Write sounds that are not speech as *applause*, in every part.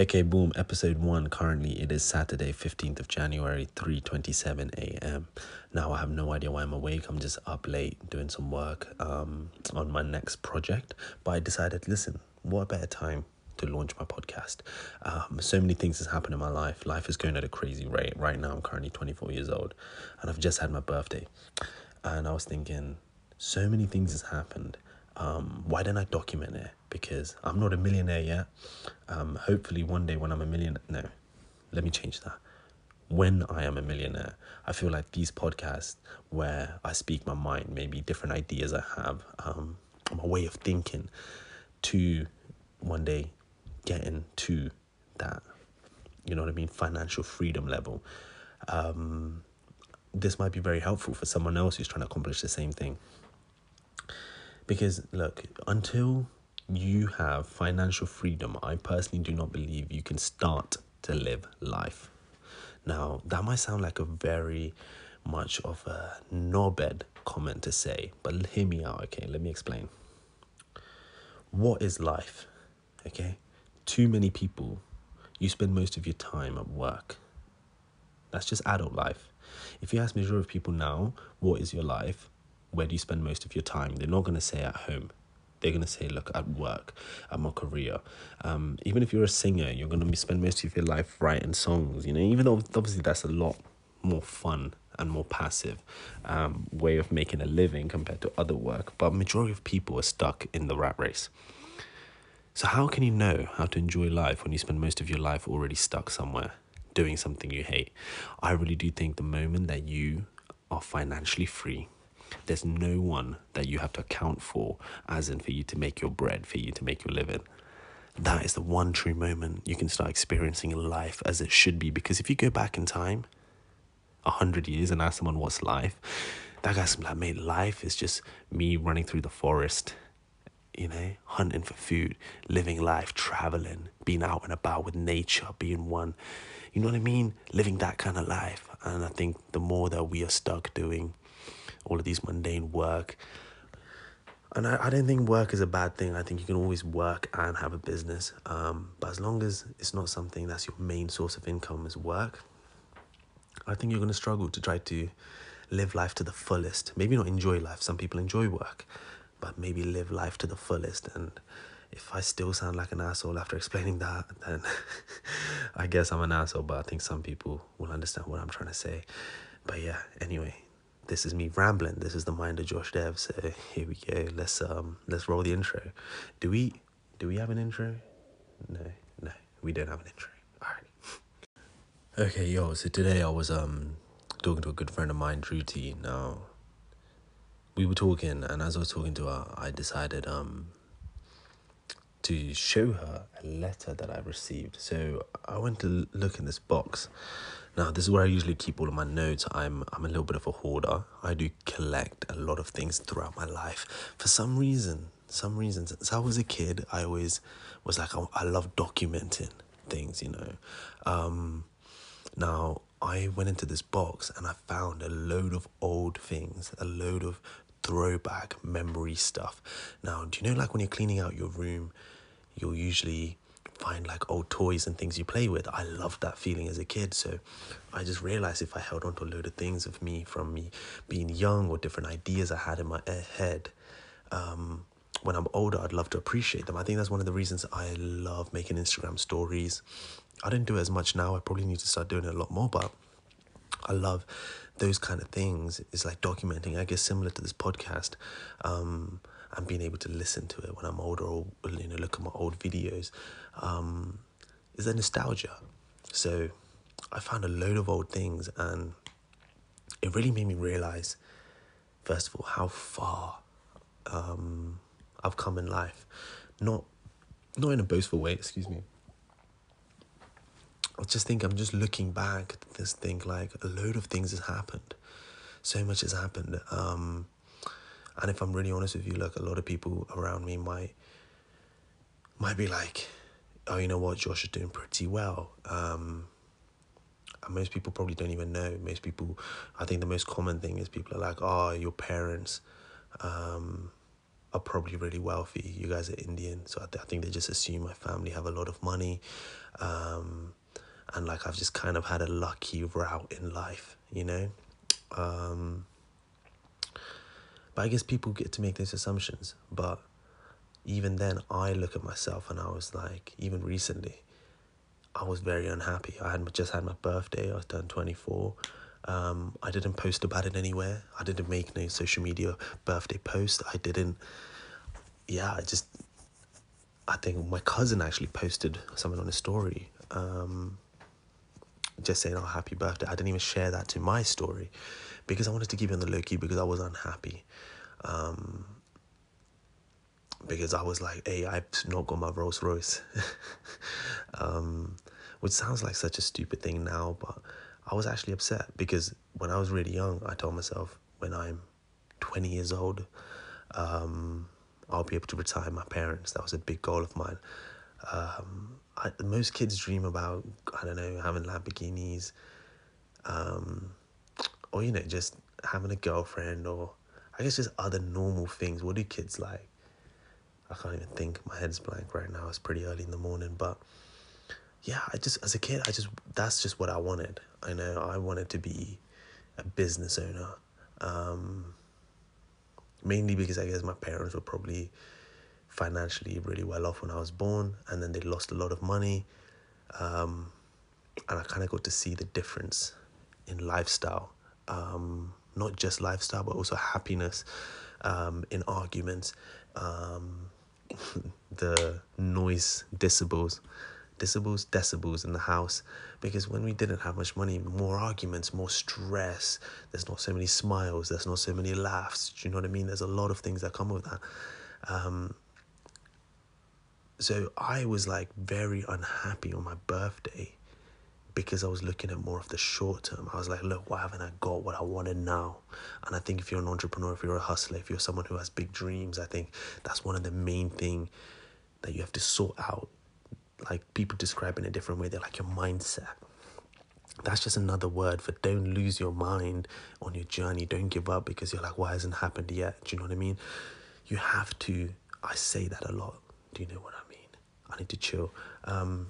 Okay, boom, episode one. Currently, it is Saturday, 15th of January, 3.27 a.m. Now, I have no idea why I'm awake. I'm just up late doing some work um, on my next project. But I decided, listen, what better time to launch my podcast. Um, so many things has happened in my life. Life is going at a crazy rate. Right now, I'm currently 24 years old, and I've just had my birthday. And I was thinking, so many things has happened. Um, why didn't I document it? Because I'm not a millionaire yet. Um, hopefully, one day when I'm a millionaire, no, let me change that. When I am a millionaire, I feel like these podcasts where I speak my mind, maybe different ideas I have, um, my way of thinking, to one day getting to that, you know what I mean, financial freedom level. Um, this might be very helpful for someone else who's trying to accomplish the same thing. Because, look, until you have financial freedom, I personally do not believe you can start to live life. Now, that might sound like a very much of a knobhead comment to say, but hear me out, okay? Let me explain. What is life? Okay? Too many people, you spend most of your time at work. That's just adult life. If you ask majority of people now, what is your life? Where do you spend most of your time? They're not going to say at home. They're going to say, look, at work, at my career. Um, even if you're a singer, you're going to spend most of your life writing songs, you know, even though obviously that's a lot more fun and more passive um, way of making a living compared to other work. But majority of people are stuck in the rat race. So how can you know how to enjoy life when you spend most of your life already stuck somewhere doing something you hate? I really do think the moment that you are financially free there's no one that you have to account for, as in for you to make your bread, for you to make your living. That is the one true moment you can start experiencing life as it should be. Because if you go back in time, a hundred years, and ask someone what's life, that guy's like, mate, life is just me running through the forest, you know, hunting for food, living life, traveling, being out and about with nature, being one. You know what I mean? Living that kind of life. And I think the more that we are stuck doing all of these mundane work. And I, I don't think work is a bad thing. I think you can always work and have a business. Um, but as long as it's not something that's your main source of income is work, I think you're going to struggle to try to live life to the fullest. Maybe not enjoy life. Some people enjoy work, but maybe live life to the fullest. And if I still sound like an asshole after *laughs* explaining that, then *laughs* I guess I'm an asshole. But I think some people will understand what I'm trying to say. But yeah, anyway, this is me rambling. This is the mind of Josh Dev. So *laughs* here we go. Let's um let's roll the intro. Do we do we have an intro? No, no, we don't have an intro. Alright. *laughs* okay, yo. So today I was um talking to a good friend of mine, Drew T. Now we were talking, and as I was talking to her, I decided um to show her a letter that I received. So I went to look in this box now, this is where I usually keep all of my notes. I'm I'm a little bit of a hoarder. I do collect a lot of things throughout my life. For some reason, some reasons, since I was a kid, I always was like I, I love documenting things. You know, um, now I went into this box and I found a load of old things, a load of throwback memory stuff. Now, do you know like when you're cleaning out your room, you'll usually find like old toys and things you play with. I loved that feeling as a kid. So I just realized if I held on to a load of things of me from me being young or different ideas I had in my head, um, when I'm older, I'd love to appreciate them. I think that's one of the reasons I love making Instagram stories. I don't do it as much now. I probably need to start doing it a lot more, but I love those kind of things. It's like documenting, I guess, similar to this podcast. Um, and being able to listen to it when I'm older or you know look at my old videos um, is a nostalgia. So I found a load of old things and it really made me realize first of all how far um, I've come in life. Not not in a boastful way, excuse me. I just think I'm just looking back at this thing like a load of things has happened. So much has happened. Um, and if I'm really honest with you, look, a lot of people around me might might be like, oh, you know what, Josh is doing pretty well. Um, and most people probably don't even know. Most people, I think the most common thing is people are like, oh, your parents, um, are probably really wealthy. You guys are Indian, so I, th- I think they just assume my family have a lot of money. Um, and like I've just kind of had a lucky route in life, you know? Um, but I guess people get to make those assumptions. But even then, I look at myself and I was like, even recently, I was very unhappy. I had just had my birthday, I was turned 24. Um, I didn't post about it anywhere. I didn't make no social media birthday post. I didn't, yeah, I just, I think my cousin actually posted something on his story. Um, just saying, oh, happy birthday. I didn't even share that to my story because I wanted to keep it on the low key because I was unhappy. Um, because I was like, hey, I've not got my Rolls Royce. *laughs* um, which sounds like such a stupid thing now, but I was actually upset because when I was really young, I told myself when I'm 20 years old, um, I'll be able to retire my parents. That was a big goal of mine. Um, I, most kids dream about, I don't know, having Lamborghinis, um, or, you know, just having a girlfriend, or I guess just other normal things. What do kids like? I can't even think. My head's blank right now. It's pretty early in the morning, but yeah, I just, as a kid, I just, that's just what I wanted. I know I wanted to be a business owner. Um, mainly because I guess my parents were probably financially really well off when I was born, and then they lost a lot of money. Um, and I kind of got to see the difference in lifestyle, um, not just lifestyle, but also happiness um, in arguments, um, *laughs* the noise decibels decibels, decibels in the house because when we didn't have much money, more arguments, more stress. There's not so many smiles. There's not so many laughs. Do you know what I mean? There's a lot of things that come with that. So I was like very unhappy on my birthday because I was looking at more of the short term. I was like, look, why haven't I got what I wanted now? And I think if you're an entrepreneur, if you're a hustler, if you're someone who has big dreams, I think that's one of the main thing that you have to sort out like people describe in a different way. They're like your mindset. That's just another word for don't lose your mind on your journey. Don't give up because you're like, why hasn't happened yet? Do you know what I mean? You have to. I say that a lot. Do you know what I? I need to chill. Um,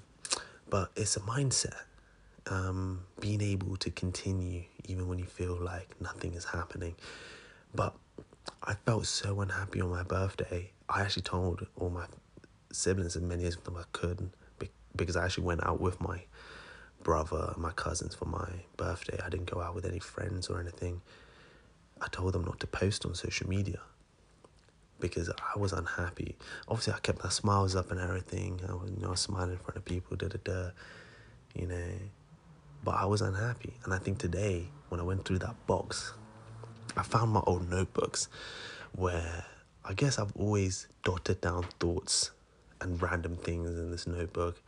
but it's a mindset. Um, being able to continue even when you feel like nothing is happening. But I felt so unhappy on my birthday. I actually told all my siblings, as many of them I could, because I actually went out with my brother and my cousins for my birthday. I didn't go out with any friends or anything. I told them not to post on social media because I was unhappy. Obviously, I kept my smiles up and everything. I was, you know, smiling in front of people, da da da, you know. But I was unhappy, and I think today when I went through that box, I found my old notebooks where I guess I've always dotted down thoughts and random things in this notebook.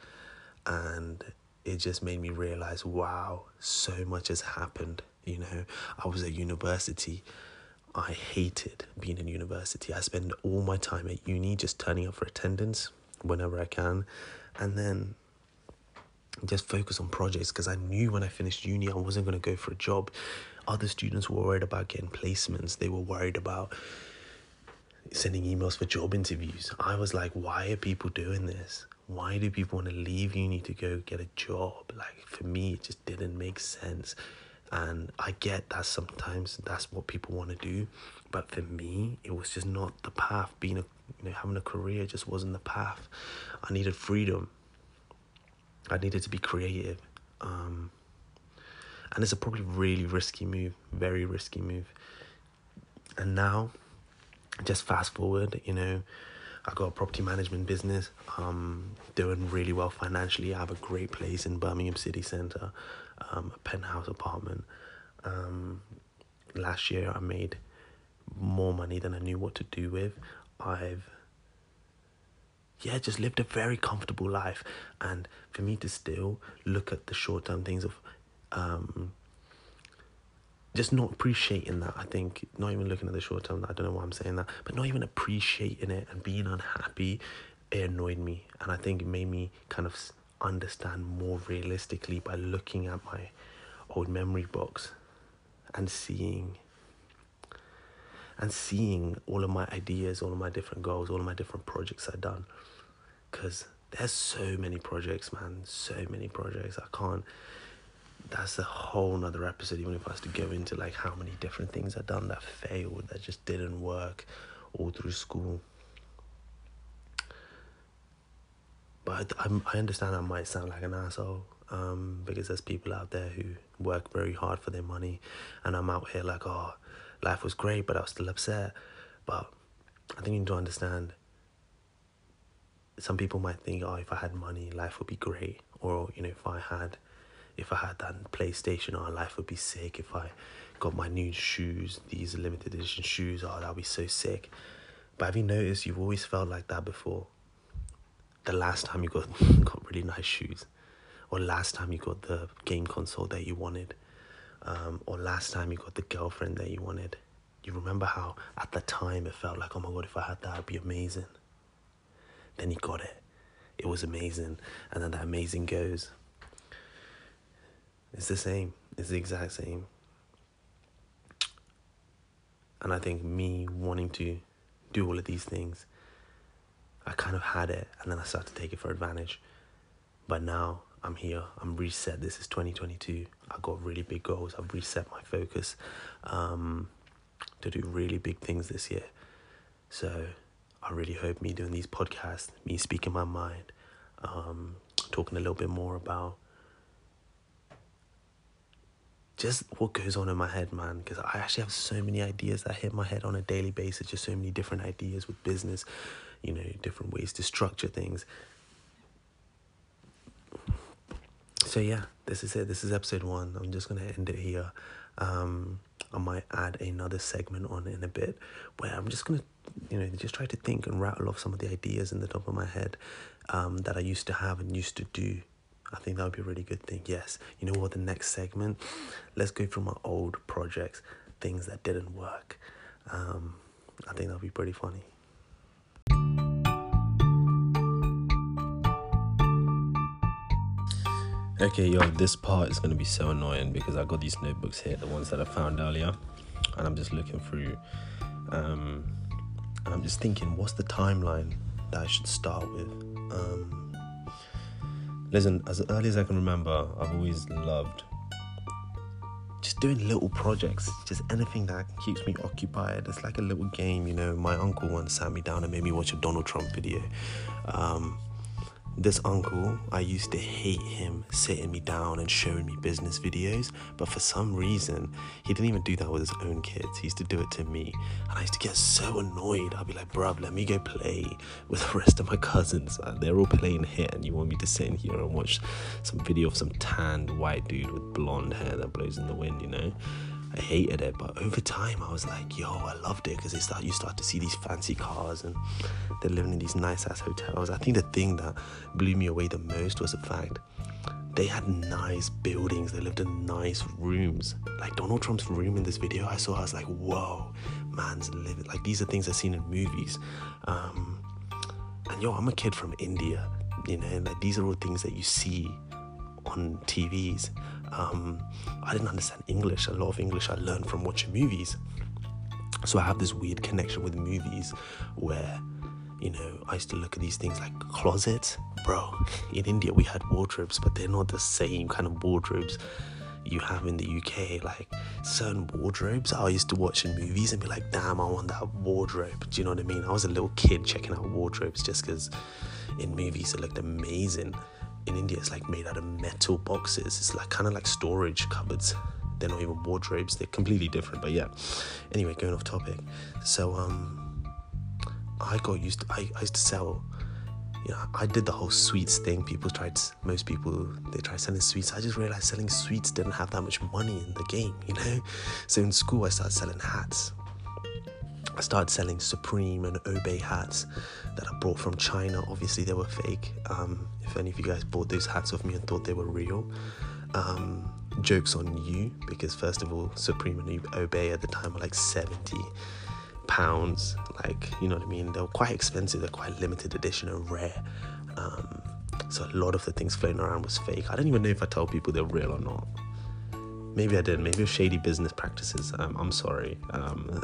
And it just made me realize wow, so much has happened. You know, I was at university. I hated being in university. I spend all my time at uni just turning up for attendance whenever I can. And then just focus on projects because I knew when I finished uni I wasn't going to go for a job. Other students were worried about getting placements, they were worried about sending emails for job interviews. I was like, why are people doing this? Why do people want to leave uni to go get a job? Like for me, it just didn't make sense. And I get that sometimes that's what people want to do, but for me, it was just not the path. Being a, you know, having a career just wasn't the path. I needed freedom. I needed to be creative. Um, and it's a probably really risky move, very risky move. And now just fast forward, you know, I got a property management business, um, doing really well financially. I have a great place in Birmingham City Centre, um, a penthouse apartment. Um, last year I made more money than I knew what to do with. I've yeah, just lived a very comfortable life. And for me to still look at the short term things of um, just not appreciating that. I think not even looking at the short term. I don't know why I'm saying that, but not even appreciating it and being unhappy, it annoyed me, and I think it made me kind of understand more realistically by looking at my old memory box and seeing and seeing all of my ideas, all of my different goals, all of my different projects I've done. Because there's so many projects, man. So many projects. I can't. That's a whole nother episode, even if I was to go into like how many different things I've done that failed, that just didn't work all through school. But I, I understand I might sound like an asshole um, because there's people out there who work very hard for their money, and I'm out here like, oh, life was great, but I was still upset. But I think you need to understand. Some people might think, oh, if I had money, life would be great, or you know, if I had, if I had that PlayStation, oh, life would be sick. If I got my new shoes, these limited edition shoes, oh, that'd be so sick. But have you noticed you've always felt like that before? The last time you got *laughs* got really nice shoes, or last time you got the game console that you wanted, um, or last time you got the girlfriend that you wanted. You remember how at the time it felt like, oh my god, if I had that, it'd be amazing. Then you got it. It was amazing, and then that amazing goes. It's the same. It's the exact same. And I think me wanting to do all of these things, kind of had it, and then I started to take it for advantage. But now I'm here. I'm reset. This is 2022. I got really big goals. I've reset my focus um, to do really big things this year. So I really hope me doing these podcasts, me speaking my mind, um, talking a little bit more about just what goes on in my head, man. Because I actually have so many ideas that hit my head on a daily basis. Just so many different ideas with business, you know, different ways to structure things. so yeah, this is it. This is episode one. I'm just gonna end it here. Um, I might add another segment on in a bit where I'm just gonna, you know, just try to think and rattle off some of the ideas in the top of my head um, that I used to have and used to do. I think that would be a really good thing. Yes, you know what? The next segment, let's go through my old projects, things that didn't work. Um, I think that'll be pretty funny. Okay, yo, this part is gonna be so annoying because I got these notebooks here, the ones that I found earlier, and I'm just looking through, um, and I'm just thinking, what's the timeline that I should start with? Um, listen, as early as I can remember, I've always loved just doing little projects, just anything that keeps me occupied. It's like a little game, you know. My uncle once sat me down and made me watch a Donald Trump video. Um, this uncle, I used to hate him sitting me down and showing me business videos, but for some reason, he didn't even do that with his own kids. He used to do it to me, and I used to get so annoyed. I'd be like, bruv, let me go play with the rest of my cousins. They're all playing here, and you want me to sit in here and watch some video of some tanned white dude with blonde hair that blows in the wind, you know? I hated it, but over time I was like, yo, I loved it because start you start to see these fancy cars and they're living in these nice ass hotels. I think the thing that blew me away the most was the fact they had nice buildings. They lived in nice rooms. Like Donald Trump's room in this video, I saw. I was like, whoa, man's living. Like these are things I've seen in movies. Um, and yo, I'm a kid from India. You know, and like these are all things that you see on TVs. Um, I didn't understand English. A lot of English I learned from watching movies. So I have this weird connection with movies where, you know, I used to look at these things like closets. Bro, in India we had wardrobes, but they're not the same kind of wardrobes you have in the UK. Like certain wardrobes I used to watch in movies and be like, damn, I want that wardrobe. Do you know what I mean? I was a little kid checking out wardrobes just because in movies it looked amazing in India it's like made out of metal boxes. It's like kind of like storage cupboards. They're not even wardrobes. They're completely different. But yeah. Anyway, going off topic. So um, I got used. To, I, I used to sell. You know, I did the whole sweets thing. People tried. Most people they tried selling sweets. I just realized selling sweets didn't have that much money in the game. *laughs* You know. So in school I started selling hats. I started selling Supreme and Obey hats that I brought from China. Obviously, they were fake. Um, if any of you guys bought those hats off me and thought they were real, um, jokes on you because first of all, Supreme and Obey at the time were like 70 pounds. Like, you know what I mean? They were quite expensive. They're quite limited edition and rare. Um, so a lot of the things floating around was fake. I don't even know if I tell people they're real or not. Maybe I did. Maybe shady business practices. Um, I'm sorry. Um,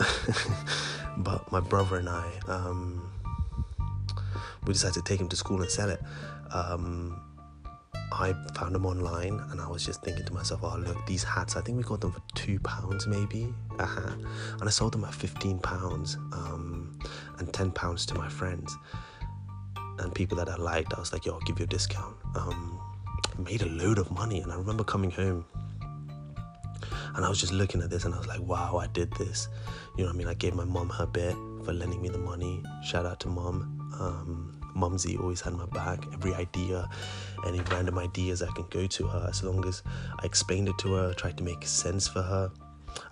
*laughs* but my brother and I, um, we decided to take him to school and sell it. Um, I found them online and I was just thinking to myself, oh, look, these hats, I think we got them for two pounds maybe hat. And I sold them at 15 pounds um, and 10 pounds to my friends. And people that I liked, I was like, yo, I'll give you a discount. Um, made a load of money. And I remember coming home and I was just looking at this and I was like, wow, I did this. You know what I mean? I gave my mom her bit for lending me the money. Shout out to mom. Um, Mumsy always had my back. Every idea, any random ideas, I can go to her as long as I explained it to her, tried to make sense for her.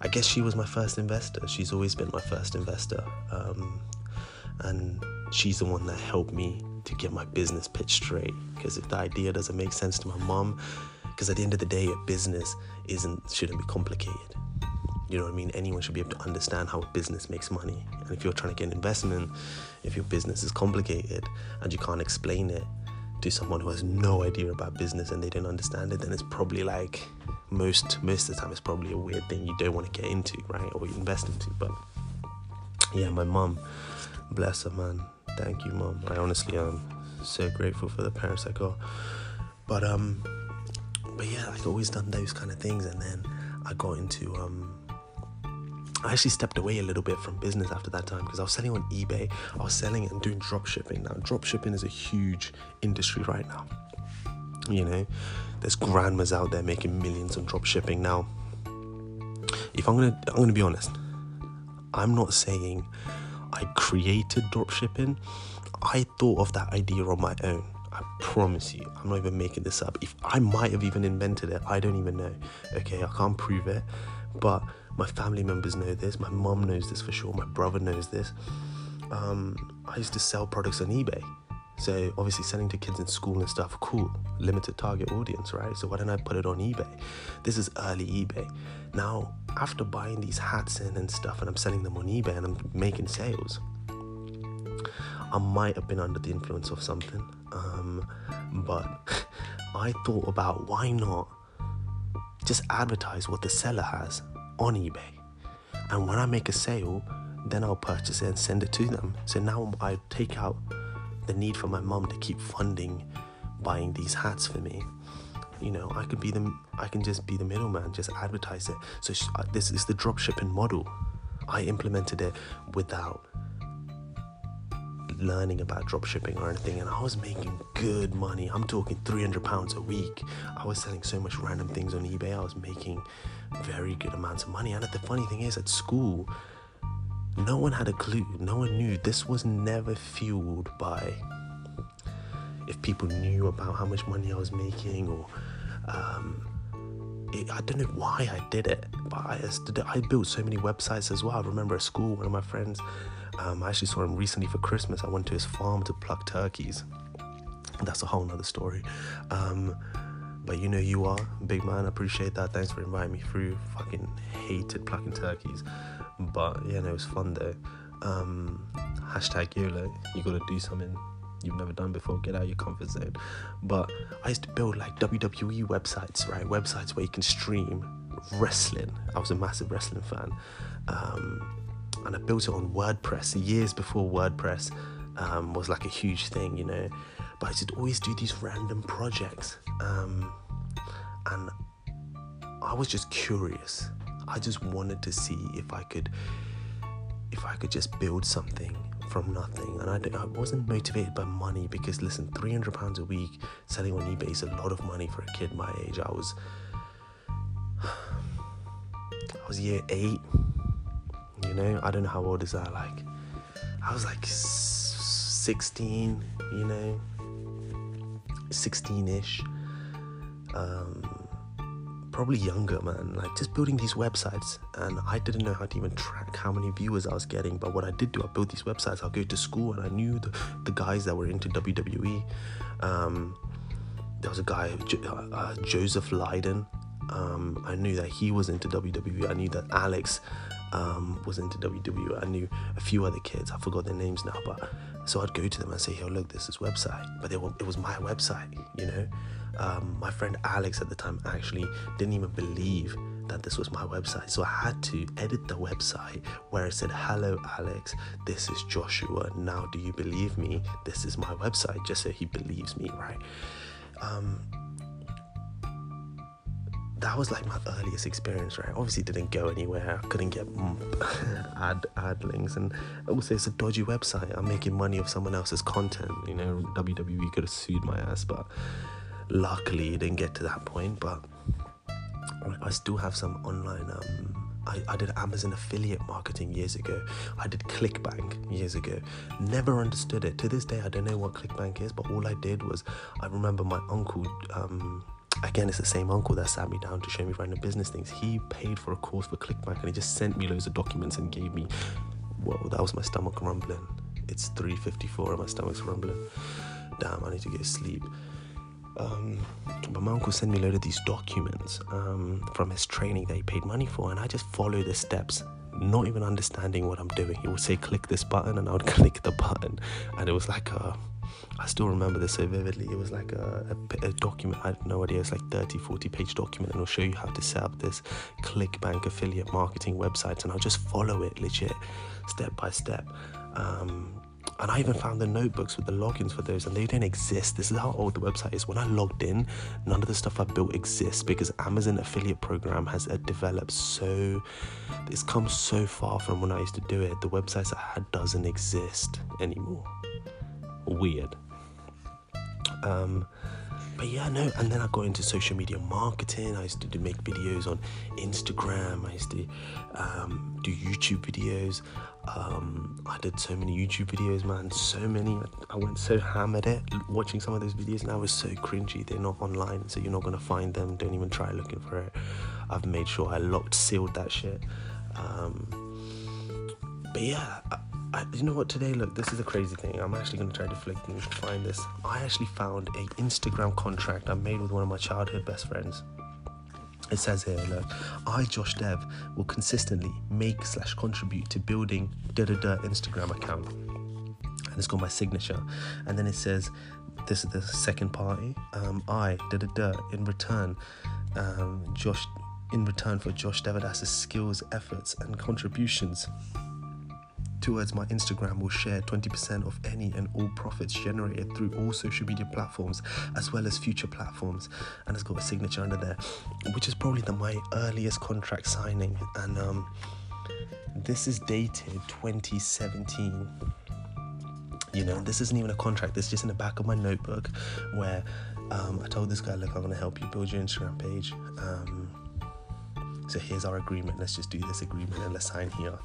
I guess she was my first investor. She's always been my first investor. Um, and she's the one that helped me to get my business pitch straight. Because if the idea doesn't make sense to my mom, because at the end of the day, a business isn't shouldn't be complicated. You know what I mean? Anyone should be able to understand how a business makes money. And if you're trying to get an investment, if your business is complicated and you can't explain it to someone who has no idea about business and they don't understand it, then it's probably like most most of the time it's probably a weird thing you don't want to get into, right? Or invest into. But yeah, my mom, bless her man. Thank you, mom. I honestly am so grateful for the parents I got. But um but yeah, I've always done those kind of things and then I got into um I actually stepped away a little bit from business after that time because I was selling on eBay. I was selling and doing drop shipping. Now, drop shipping is a huge industry right now. You know, there's grandmas out there making millions on drop shipping. Now, if I'm gonna, I'm gonna be honest. I'm not saying I created drop shipping. I thought of that idea on my own. I promise you, I'm not even making this up. If I might have even invented it, I don't even know. Okay, I can't prove it, but my family members know this. My mom knows this for sure. My brother knows this. Um, I used to sell products on eBay. So obviously selling to kids in school and stuff, cool, limited target audience, right? So why don't I put it on eBay? This is early eBay. Now, after buying these hats in and stuff and I'm selling them on eBay and I'm making sales, I might have been under the influence of something. Um, but *laughs* I thought about why not just advertise what the seller has on eBay. And when I make a sale, then I'll purchase it and send it to them. So now I take out the need for my mom to keep funding buying these hats for me. You know, I could be the, I can just be the middleman, just advertise it. So uh, this is the drop shipping model. I implemented it without learning about drop shipping or anything and I was making good money. I'm talking 300 pounds a week. I was selling so much random things on eBay. I was making very good amounts of money. And the funny thing is at school, no one had a clue. No one knew. This was never fueled by if people knew about how much money I was making or um, it, I don't know why I did it, but I, I built so many websites as well. I remember at school, one of my friends um, I actually saw him recently for Christmas. I went to his farm to pluck turkeys. That's a whole nother story. Um, but you know you are, big man. I appreciate that. Thanks for inviting me through. Fucking hated plucking turkeys. But yeah, no, it was fun though. Um, hashtag YOLO. You gotta do something you've never done before. Get out of your comfort zone. But I used to build like WWE websites, right? Websites where you can stream wrestling. I was a massive wrestling fan. Um, and I built it on WordPress years before WordPress um, was like a huge thing, you know. But I just always do these random projects, um, and I was just curious. I just wanted to see if I could, if I could just build something from nothing. And I, I wasn't motivated by money because listen, three hundred pounds a week selling on eBay is a lot of money for a kid my age. I was, *sighs* I was year eight know, I don't know how old is that. Like, I was like 16, you know, 16 ish. Um, probably younger, man. Like, just building these websites. And I didn't know how to even track how many viewers I was getting. But what I did do, I built these websites. I'll go to school and I knew the, the guys that were into WWE. Um, there was a guy, uh, Joseph Lydon. Um, I knew that he was into WWE. I knew that Alex um, was into WWE. I knew a few other kids. I forgot their names now, but so I'd go to them and say, "Yo, look, this is website." But it, it was my website, you know. Um, my friend Alex at the time actually didn't even believe that this was my website. So I had to edit the website where it said, Hello, Alex, this is Joshua. Now, do you believe me? This is my website, just so he believes me, right? Um, that was like my earliest experience, right? Obviously, didn't go anywhere. I couldn't get *laughs* ad ad links, and also it's a dodgy website. I'm making money off someone else's content. You know, WWE could have sued my ass, but luckily, it didn't get to that point. But I still have some online. Um, I, I did Amazon affiliate marketing years ago. I did ClickBank years ago. Never understood it. To this day, I don't know what ClickBank is, but all I did was I remember my uncle. Um, again, it's the same uncle that sat me down to show me random business things. He paid for a course for ClickBank and he just sent me loads of documents and gave me. Whoa, that was my stomach rumbling. It's 3:54 and my stomach's rumbling. Damn, I need to get sleep. Um, but my uncle sent me a load of these documents um, from his training that he paid money for, and I just follow the steps, not even understanding what I'm doing. He would say, "Click this button," and I would *laughs* click the button, and it was like a I still remember this so vividly. It was like a, a, a, document, I had no idea, it's like 30, 40 page document, and it'll show you how to set up this ClickBank affiliate marketing website. And I'll just follow it legit, step by step. Um, and I even found the notebooks with the logins for those, and they didn't exist. This is how old the website is. When I logged in, none of the stuff I built exists because Amazon affiliate program has uh, developed so. It's come so far from when I used to do it. The websites I had doesn't exist anymore. Weird. Um, but yeah, no, and then I got into social media marketing. I used to do, make videos on Instagram. I used to um, do YouTube videos. Um, I did so many YouTube videos, man. So many. I went so ham at it. Watching some of those videos and I was so cringy. They're not online, so you're not gonna find them. Don't even try looking for it. I've made sure I locked, sealed that shit. Um, but yeah. I, you know what? Today, look, this is a crazy thing. I'm actually going to try to flick things to find this. I actually found a Instagram contract I made with one of my childhood best friends. It says here, look, I, Josh Dev, will consistently make slash contribute to building da da da Instagram account. And it's got my signature. And then it says, this is the second party. Um, I, da da da, in return, um, Josh, in return for Josh Devadas's skills, efforts, and contributions towards my Instagram will share 20% of any and all profits generated through all social media platforms as well as future platforms. And it's got a signature under there, which is probably the, my earliest contract signing. And um, this is dated 2017 you know this isn't even a contract is just in the back of my notebook where um, i told this guy look i'm going to help you build your instagram page um, so here's our agreement. Let's just do this agreement and let's sign here.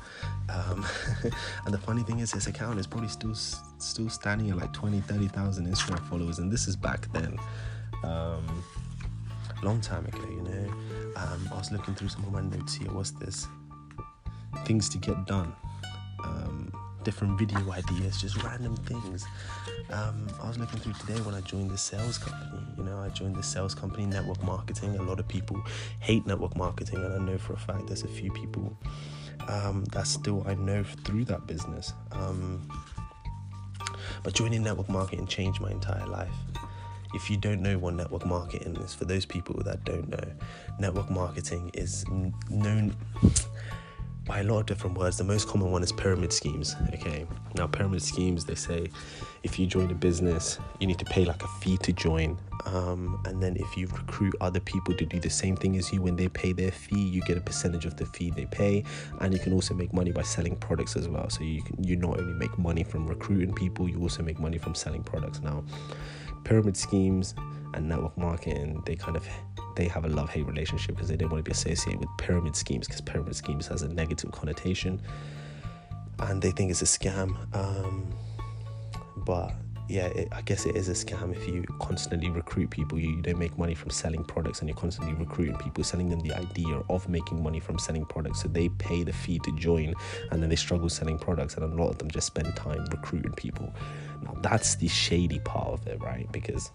Um, *laughs* and the funny thing is his account is probably still still standing at like 20 30,000 Instagram followers. And this is back then. Um, long time ago you know. Um, I was looking through some of my notes here. What's this? Things to get done different video ideas, just random things. Um, I was looking through today when I joined the sales company. You know, I joined the sales company, network marketing. A lot of people hate network marketing, and I know for a fact there's a few people um, that still I know through that business. Um, but joining network marketing changed my entire life. If you don't know what network marketing is, for those people that don't know, network marketing is known by a lot of different words. The most common one is pyramid schemes. Okay, now pyramid schemes they say if you join a business, you need to pay like a fee to join, um, and then if you recruit other people to do the same thing as you, when they pay their fee, you get a percentage of the fee they pay, and you can also make money by selling products as well. So you can you not only make money from recruiting people, you also make money from selling products. Now, pyramid schemes and network marketing they kind of they have a love hate relationship because they don't want to be associated with pyramid schemes because pyramid schemes has a negative connotation and they think it's a scam. Um, but yeah, it, I guess it is a scam if you constantly recruit people. You, you, don't make money from selling products, and you're constantly recruiting people, selling them the idea of making money from selling products. So they pay the fee to join, and then they struggle selling products, and a lot of them just spend time recruiting people. Now that's the shady part of it, right? Because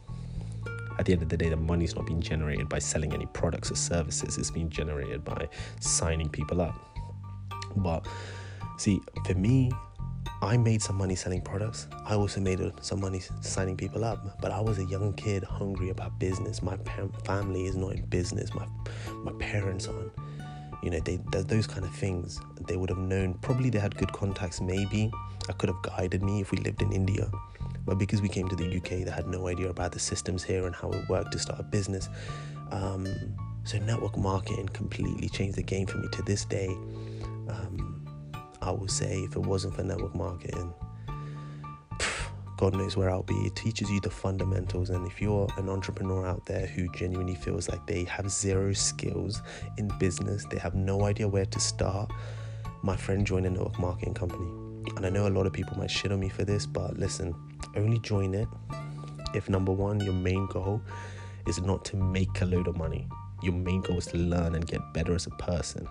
at the end of the day, the money's not being generated by selling any products or services, it's being generated by signing people up. But see, for me, I made some money selling products. I also made some money signing people up. But I was a young kid hungry about business. My family is not in business. My my parents aren't. You know, they, those kind of things. They would have known. Probably they had good contacts. Maybe I could have guided me if we lived in India. But because we came to the UK, they had no idea about the systems here and how it worked to start a business. Um, so network marketing completely changed the game for me to this day. Um, I will say if it wasn't for network marketing, God knows where I'll be. It teaches you the fundamentals. And if you're an entrepreneur out there who genuinely feels like they have zero skills in business, they have no idea where to start, my friend joined a network marketing company. And I know a lot of people might shit on me for this, but listen, only join it if number one, your main goal is not to make a load of money. Your main goal is to learn and get better as a person.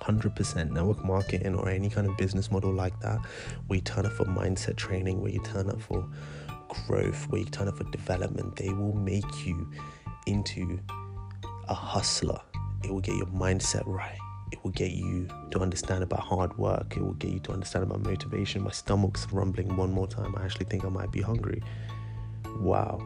100% network marketing or any kind of business model like that, where you turn up for mindset training, where you turn up for growth, where you turn up for development, they will make you into a hustler. It will get your mindset right. It will get you to understand about hard work. It will get you to understand about motivation. My stomach's rumbling one more time. I actually think I might be hungry. Wow.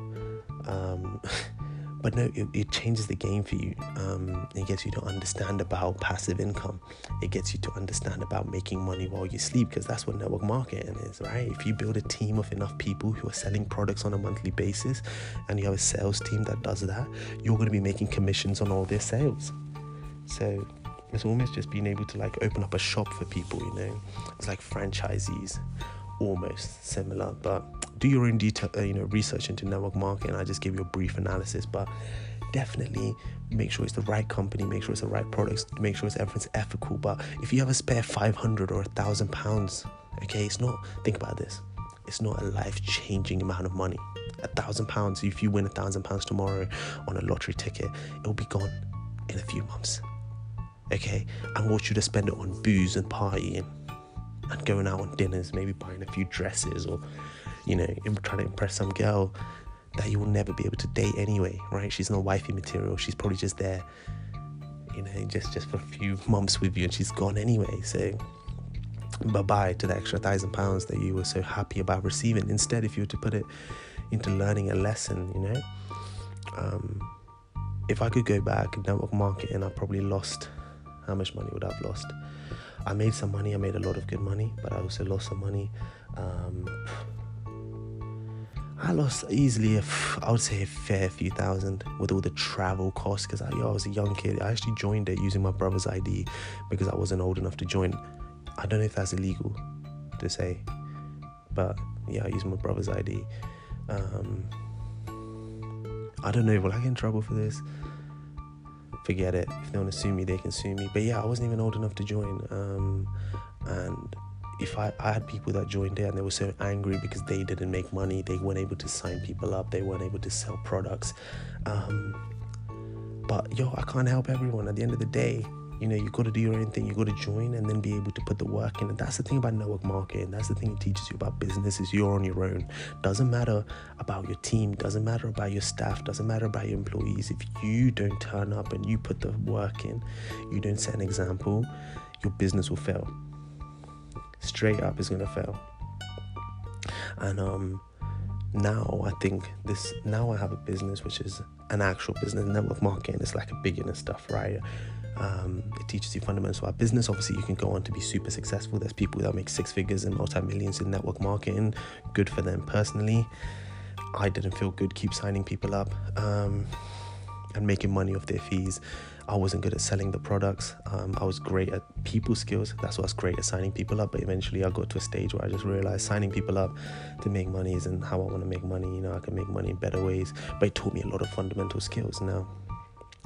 Um, *laughs* but no it, it, changes the game for you. Um, it gets you to understand about passive income. It gets you to understand about making money while you sleep because that's what network marketing is right? If you build a team of enough people who are selling products on a monthly basis and you have a sales team that does that you're going to be making commissions on all their sales. So it's almost just being able to like open up a shop for people you know? It's like franchisees almost similar but do your own detail, uh, you know, research into network marketing. I just give you a brief analysis, but definitely make sure it's the right company, make sure it's the right products, make sure it's everything's ethical. But if you have a spare 500 or a thousand pounds, okay, it's not, think about this, it's not a life changing amount of money. A thousand pounds, if you win a thousand pounds tomorrow on a lottery ticket, it'll be gone in a few months. Okay, and want you to spend it on booze and partying and going out on dinners, maybe buying a few dresses or you know, trying to impress some girl that you will never be able to date anyway, right? She's not wifey material. She's probably just there, you know, just just for a few months with you, and she's gone anyway. So bye bye to the extra thousand pounds that you were so happy about receiving. Instead, if you were to put it into learning a lesson, you know, um, if I could go back and network marketing, I probably lost. How much money would I have lost? I made some money. I made a lot of good money, but I also lost some money. Um, I lost easily, a, I would say a fair few thousand with all the travel costs because I, I was a young kid. I actually joined it using my brother's ID because I wasn't old enough to join. I don't know if that's illegal to say, but yeah, I used my brother's ID. Um, I don't know, will I get in trouble for this? Forget it. If they want to sue me, they can sue me. But yeah, I wasn't even old enough to join. Um, and if I, I had people that joined it and they were so angry because they didn't make money, they weren't able to sign people up, they weren't able to sell products. Um, but yo, I can't help everyone. At the end of the day, you know, you got to do your own thing. You got to join and then be able to put the work in. And that's the thing about network marketing. That's the thing it teaches you about business is you're on your own. Doesn't matter about your team. Doesn't matter about your staff. Doesn't matter about your employees. If you don't turn up and you put the work in, you don't set an example, your business will fail straight up is gonna fail. And um, now I think this now I have a business which is an actual business. Network marketing is like a beginner stuff, right? Um, it teaches you fundamentals about business. Obviously, you can go on to be super successful. There's people that make six figures and multi millions in network marketing. Good for them personally. I didn't feel good keep signing people up um, and making money off their fees. I wasn't good at selling the products. Um, I was great at people skills. That's what I was great at signing people up. But eventually, I got to a stage where I just realized signing people up to make money isn't how I want to make money. You know, I can make money in better ways. But it taught me a lot of fundamental skills. Now,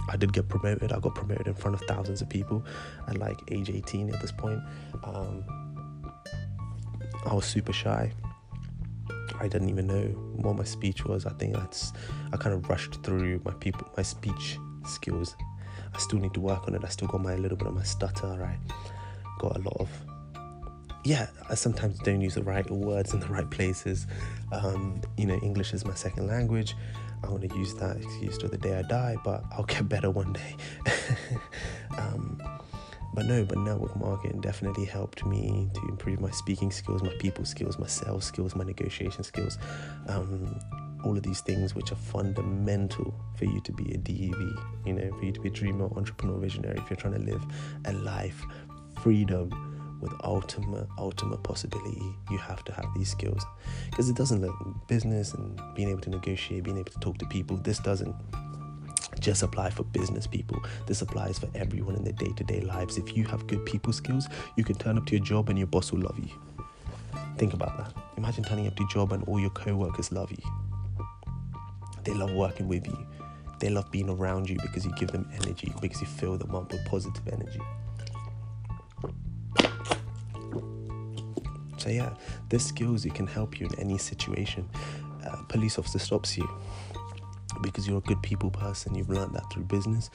I did get promoted. I got promoted in front of thousands of people at like age 18 at this point. Um, I was super shy. I didn't even know what my speech was. I think that's I kind of rushed through my people my speech skills I still need to work on it. I still got my little bit of my stutter. I got a lot of yeah. I sometimes don't use the right words in the right places. Um, you know, English is my second language. I want to use that excuse till the day I die, but I'll get better one day. *laughs* um, but no, but network marketing definitely helped me to improve my speaking skills, my people skills, my sales skills, my negotiation skills. Um, all of these things which are fundamental for you to be a DEV, you know, for you to be a dreamer, entrepreneur, visionary, if you're trying to live a life freedom with ultimate ultimate possibility you have to have these skills. Because it doesn't look business and being able to negotiate being able to talk to people this doesn't just apply for business people. This applies for everyone in their day-to-day lives. If you have good people skills you can turn up to your job and your boss will love you. Think about that. Imagine turning up to your job and all your co-workers love you. They love working with you. They love being around you because you give them energy because you fill them up with positive energy So yeah, there's skills it can help you in any situation. Uh, police officer stops you because you're a good people person. You've learned that through business.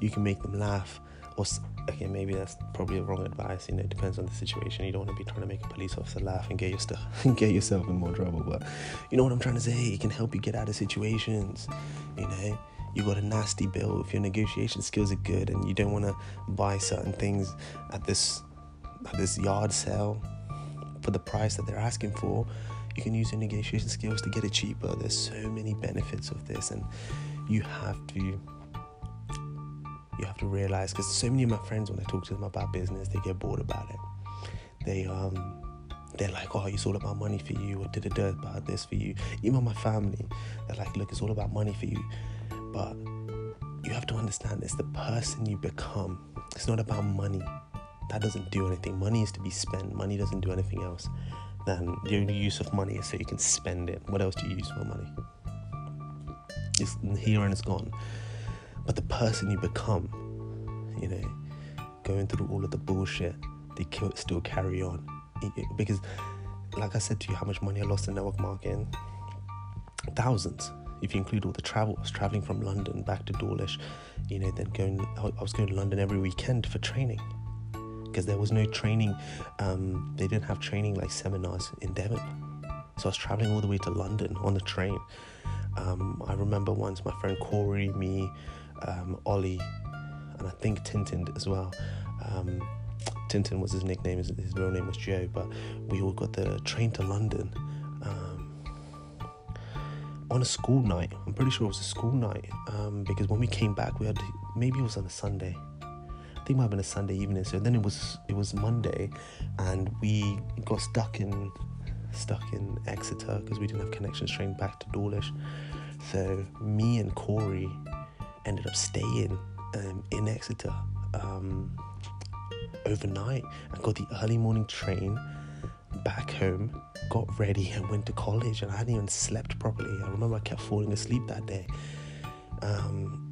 You can make them laugh. Or okay, maybe that's probably the wrong advice. You know, it depends on the situation. You don't want to be trying to make a police officer laugh and get your stuff, *laughs* get yourself in more trouble. But you know what I'm trying to say? It can help you get out of situations. You know, you got a nasty bill if your negotiation skills are good and you don't want to buy certain things at this at this yard sale for the price that they're asking for, you can use your negotiation skills to get it cheaper. There's so many benefits of this, and you have to you have to realize because so many of my friends when I talk to them about business, they get bored about it. They um they're like, oh, it's all about money for you, or da da da about this for you. Even my family, they're like, look, it's all about money for you, but you have to understand it's the person you become. It's not about money that doesn't do anything. Money is to be spent. Money doesn't do anything else. Then the only use of money is so you can spend it. What else do you use for money? It's here and it's gone. But the person you become, you know, going through all of the bullshit, they still carry on. Because, like I said to you, how much money I lost in network marketing? Thousands if you include all the travel, I was traveling from London back to Dawlish, you know, then going, I was going to London every weekend for training because there was no training. Um, they didn't have training like seminars in Devon. So I was traveling all the way to London on the train. Um, I remember once my friend Corey, me, um, Ollie, and I think Tintin as well. Um, Tintin was his nickname, his, his, real name was Joe, but we all got the train to London um, on a school night. I'm pretty sure it was a school night um, because when we came back, we had maybe it was on a Sunday think it might have been a Sunday evening. So then it was it was Monday, and we got stuck in stuck in Exeter because we didn't have connections train back to Dawlish. So me and Corey ended up staying um, in Exeter um, overnight and got the early morning train back home. Got ready and went to college, and I hadn't even slept properly. I remember I kept falling asleep that day. Um,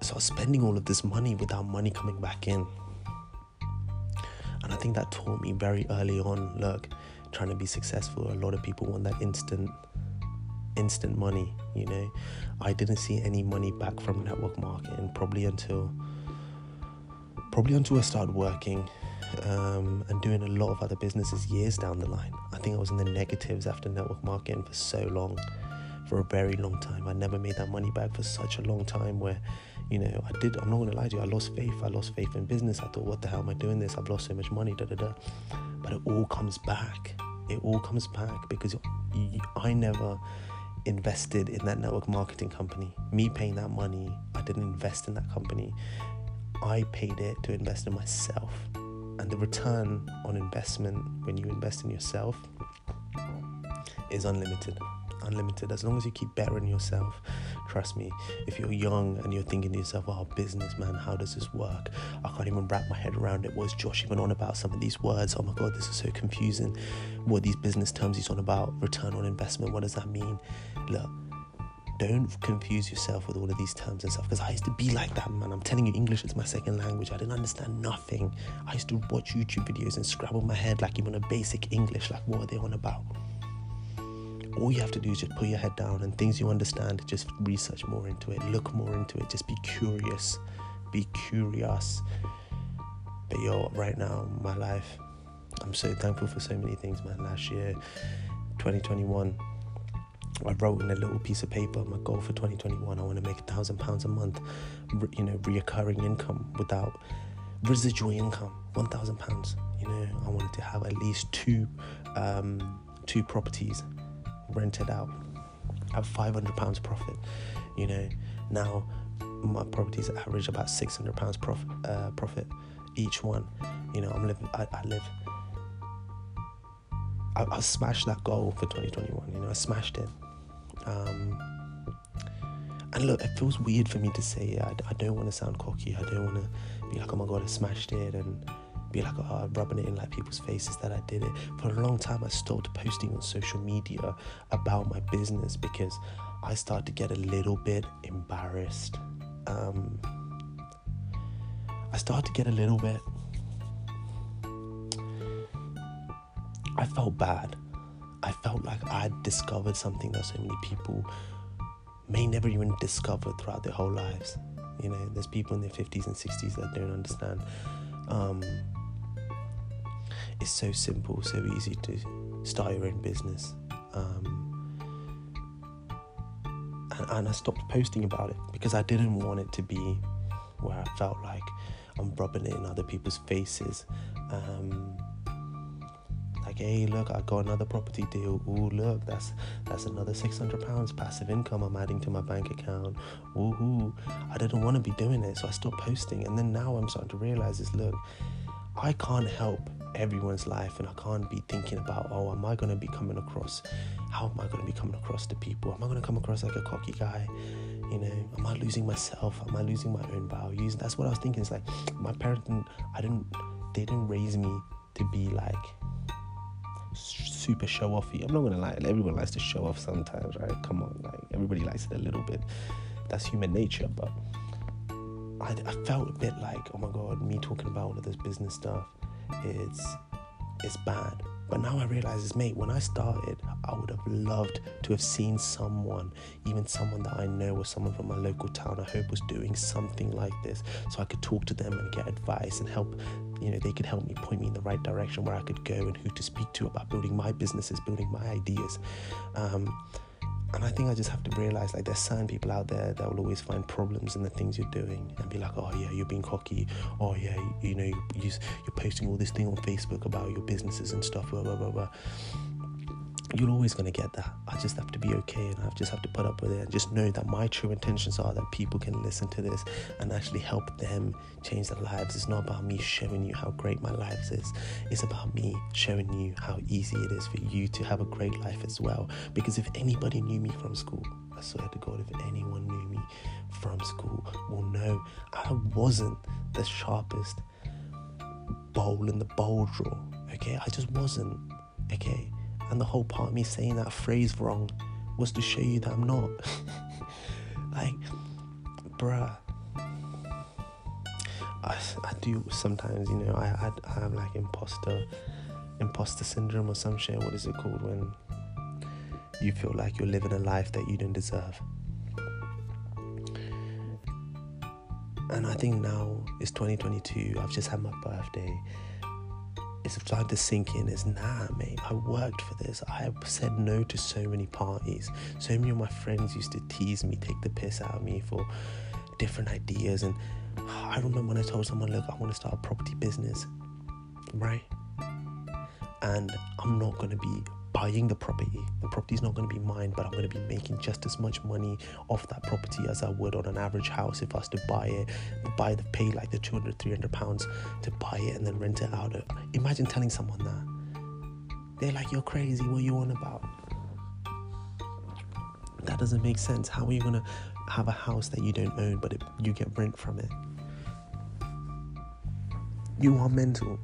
so I was spending all of this money without money coming back in. And I think that taught me very early on look, trying to be successful, a lot of people want that instant instant money, you know. I didn't see any money back from network marketing probably until probably until I started working um, and doing a lot of other businesses years down the line. I think I was in the negatives after network marketing for so long, for a very long time. I never made that money back for such a long time where you know, I did, I'm not gonna lie to you, I lost faith. I lost faith in business. I thought, what the hell am I doing this? I've lost so much money, da da da. But it all comes back. It all comes back because I never invested in that network marketing company. Me paying that money, I didn't invest in that company. I paid it to invest in myself. And the return on investment when you invest in yourself is unlimited unlimited as long as you keep bettering yourself. Trust me, if you're young and you're thinking to yourself, oh, business, man, how does this work? I can't even wrap my head around it. What's Josh even on about some of these words? Oh my God, this is so confusing. What these business terms he's on about? Return on investment, what does that mean? Look, don't confuse yourself with all of these terms and stuff because I used to be like that, man. I'm telling you, English is my second language. I didn't understand nothing. I used to watch YouTube videos and scrabble my head like even a basic English, like what are they on about? All you have to do is just put your head down and things you understand, just research more into it, look more into it, just be curious. Be curious. But yo, right now, my life, I'm so thankful for so many things, man. Last year, 2021, I wrote in a little piece of paper my goal for 2021. I want to make a thousand pounds a month, you know, reoccurring income without residual income, one thousand pounds. You know, I wanted to have at least two, um, two properties rented out. at 500 pounds profit. You know, now my properties average about 600 pounds profit, uh, profit each one. You know, I'm living, I, I live. I, I smashed that goal for 2021. You know, I smashed it. Um, and look, it feels weird for me to say it. I, I don't want to sound cocky. I don't want to be like, oh my god, I smashed it, and be like, oh, rubbing it in like people's faces that I did it. For a long time, I stopped posting on social media about my business because I started to get a little bit embarrassed. Um, I started to get a little bit. I felt bad. I felt like I discovered something that so many people may never even discover throughout their whole lives. You know, there's people in their 50s and 60s that don't understand. Um, it's so simple, so easy to start your own business. Um, and, and I stopped posting about it because I didn't want it to be where I felt like I'm rubbing it in other people's faces. Um, like, hey, look, I got another property deal. Ooh, look, that's that's another six hundred pounds passive income I'm adding to my bank account. Woohoo! I didn't want to be doing it, so I stopped posting. And then now I'm starting to realize is, look, I can't help everyone's life and I can't be thinking about oh am I gonna be coming across how am I gonna be coming across to people? Am I gonna come across like a cocky guy? You know am I losing myself? Am I losing my own values? That's what I was thinking. It's like my parents didn't I didn't they didn't raise me to be like super show offy. I'm not gonna lie everyone likes to show off sometimes right? Come on like everybody likes it a little bit. That's human nature but I, I felt a bit like oh my god me talking about all of this business stuff it's it's bad. But now I realize it's mate, when I started, I would have loved to have seen someone, even someone that I know or someone from my local town I hope was doing something like this. So I could talk to them and get advice and help, you know, they could help me point me in the right direction where I could go and who to speak to about building my businesses, building my ideas. Um, and I think I just have to realize like there's certain people out there that will always find problems in the things you're doing and be like, oh yeah, you're being cocky. Oh yeah, you, know, you, you're posting all this thing on Facebook about your businesses and stuff. Blah blah blah blah you're always going to get that. I just have to be okay and I just have to put up with it and just know that my true intentions are that people can listen to this and actually help them change their lives. It's not about me showing you how great my life is, it's about me showing you how easy it is for you to have a great life as well. Because if anybody knew me from school, I swear to God, if anyone knew me from school, will know I wasn't the sharpest bowl in the bowl drawer. Okay, I just wasn't. Okay and the whole part of me saying that phrase wrong was to show you that I'm not. *laughs* like, bruh. I, I do sometimes, you know, I, I, I have like imposter imposter syndrome or some shit. What is it called when you feel like you're living a life that you don't deserve? And I think now it's 2022. I've just had my birthday it's starting to sink in is nah, mate. I worked for this. I said no to so many parties. So many of my friends used to tease me, take the piss out of me for different ideas. And I remember when I told someone, look, I want to start a property business, right? And I'm not going to be buying the property. The property is not going to be mine, but I'm going to be making just as much money off that property as I would on an average house if I was to buy it, buy the pay like the 200, 300 pounds to buy it and then rent it out. Imagine telling someone that. They're like, you're crazy. What are you on about? That doesn't make sense. How are you going to have a house that you don't own, but it, you get rent from it? You are mental.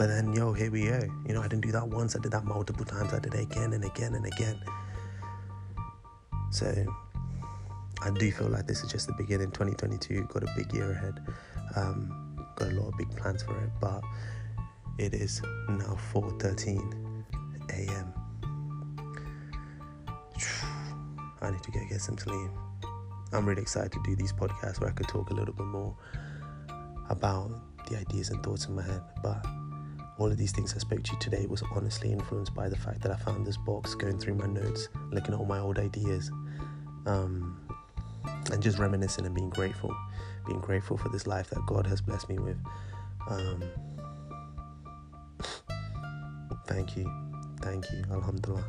But then, yo, here we are. You know, I didn't do that once, I did that multiple times. I did it again and again and again. So, I do feel like this is just the beginning. 2022, got a big year ahead. Um, got a lot of big plans for it, but it is now 4:13 a.m. *sighs* I need to go get some sleep. I'm really excited to do these podcasts where I could talk a little bit more about the ideas and thoughts in my head, but all of these things I spoke to you today was honestly influenced by the fact that I found this box going through my notes, looking at all my old ideas, um, and just reminiscing and being grateful, being grateful for this life that God has blessed me with. Um, thank you, thank you, Alhamdulillah.